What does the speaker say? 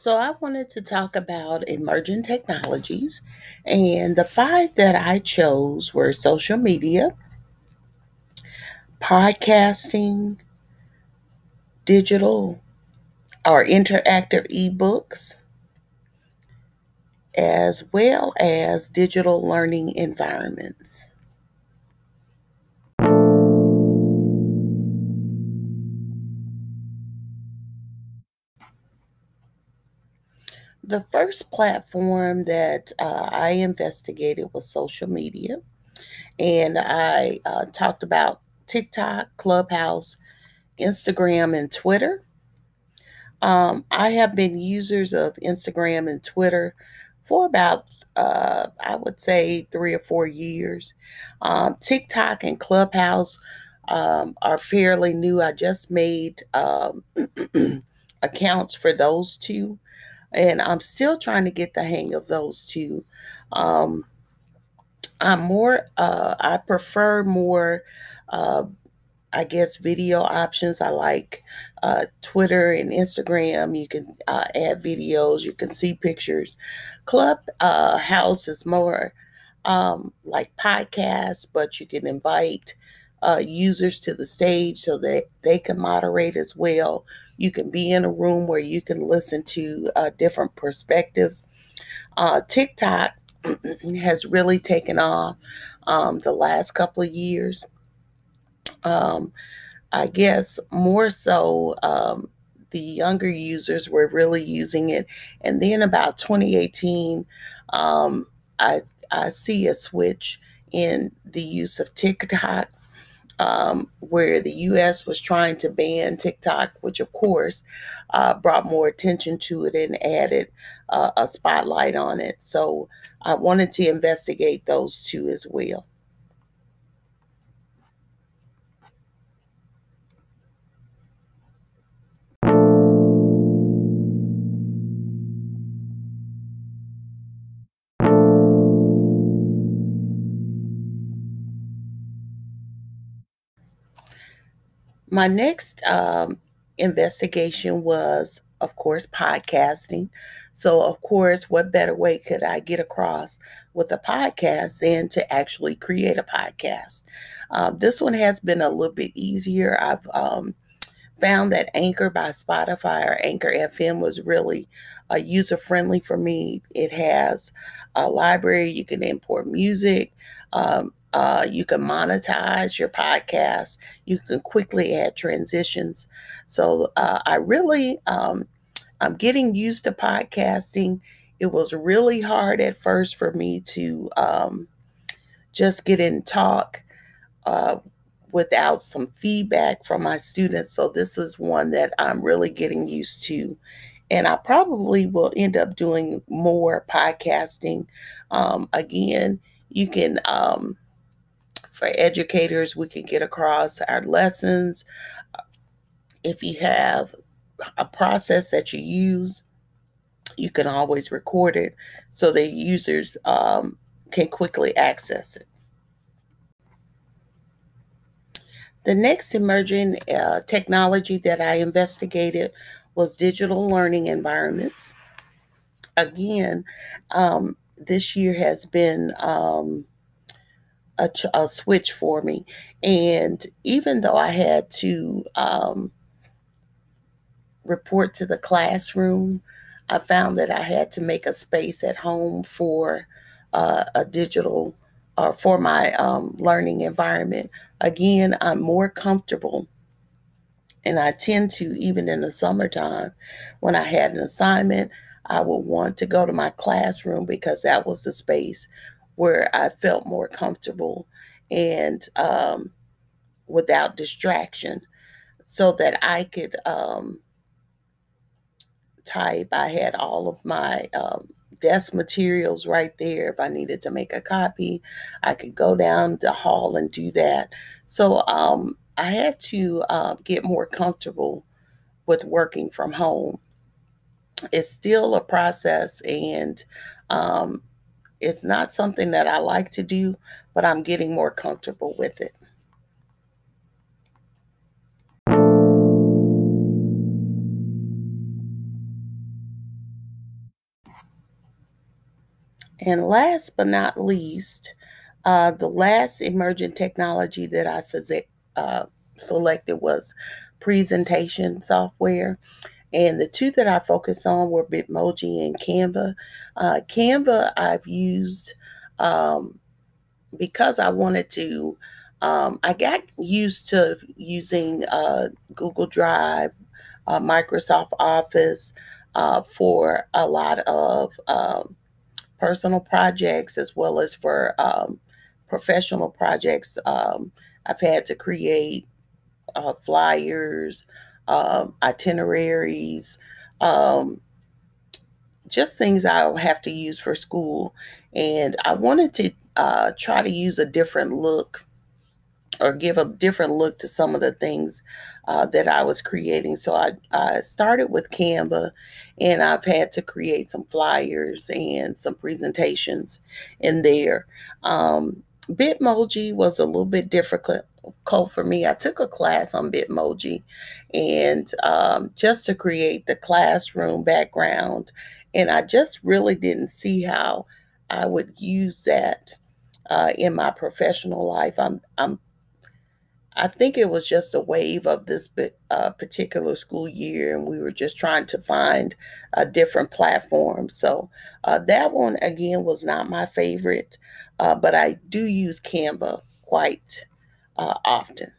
So, I wanted to talk about emerging technologies, and the five that I chose were social media, podcasting, digital or interactive ebooks, as well as digital learning environments. The first platform that uh, I investigated was social media, and I uh, talked about TikTok, Clubhouse, Instagram, and Twitter. Um, I have been users of Instagram and Twitter for about, uh, I would say, three or four years. Um, TikTok and Clubhouse um, are fairly new. I just made um, accounts for those two and I'm still trying to get the hang of those two. Um, I'm more, uh, I prefer more, uh, I guess, video options. I like uh, Twitter and Instagram. You can uh, add videos, you can see pictures. Club uh, is more um, like podcasts, but you can invite uh, users to the stage so that they can moderate as well. You can be in a room where you can listen to uh, different perspectives. Uh, TikTok has really taken off um, the last couple of years. Um, I guess more so um, the younger users were really using it. And then about 2018, um, I, I see a switch in the use of TikTok um, where the U.S. was trying to ban TikTok, which of course uh, brought more attention to it and added uh, a spotlight on it. So I wanted to investigate those two as well. My next um, investigation was, of course, podcasting. So, of course, what better way could I get across with a podcast than to actually create a podcast? Um, this one has been a little bit easier. I've um, found that Anchor by Spotify or Anchor FM was really uh, user friendly for me. It has a library, you can import music. Um, uh, you can monetize your podcast. You can quickly add transitions. So uh, I really, um, I'm getting used to podcasting. It was really hard at first for me to um, just get in talk uh, without some feedback from my students. So this is one that I'm really getting used to. And I probably will end up doing more podcasting. Um, again, you can um, for educators, we can get across our lessons. If you have a process that you use, you can always record it so that users um, can quickly access it. The next emerging uh, technology that I investigated was digital learning environments. Again, um, this year has been um, a, a switch for me. And even though I had to um, report to the classroom, I found that I had to make a space at home for uh, a digital or uh, for my um, learning environment. Again, I'm more comfortable. And I tend to, even in the summertime, when I had an assignment, I would want to go to my classroom because that was the space where I felt more comfortable and um, without distraction so that I could um, type. I had all of my um, desk materials right there. If I needed to make a copy, I could go down the hall and do that. So um, I had to uh, get more comfortable with working from home. It's still a process, and um, it's not something that I like to do, but I'm getting more comfortable with it. And last but not least, uh, the last emergent technology that I uh, selected was presentation software. And the two that I focused on were Bitmoji and Canva. Uh, Canva, I've used um, because I wanted to, um, I got used to using uh, Google Drive, uh, Microsoft Office uh, for a lot of um, personal projects as well as for um, professional projects. Um, I've had to create uh, flyers, um, itineraries, um, just things I'll have to use for school. And I wanted to uh, try to use a different look or give a different look to some of the things uh, that I was creating. So I, I started with Canva and I've had to create some flyers and some presentations in there. Um, Bitmoji was a little bit difficult for me. I took a class on Bitmoji and um, just to create the classroom background. And I just really didn't see how I would use that uh, in my professional life. I'm, I'm I think it was just a wave of this uh, particular school year, and we were just trying to find a different platform. So uh, that one again was not my favorite, uh, but I do use Canva quite uh, often.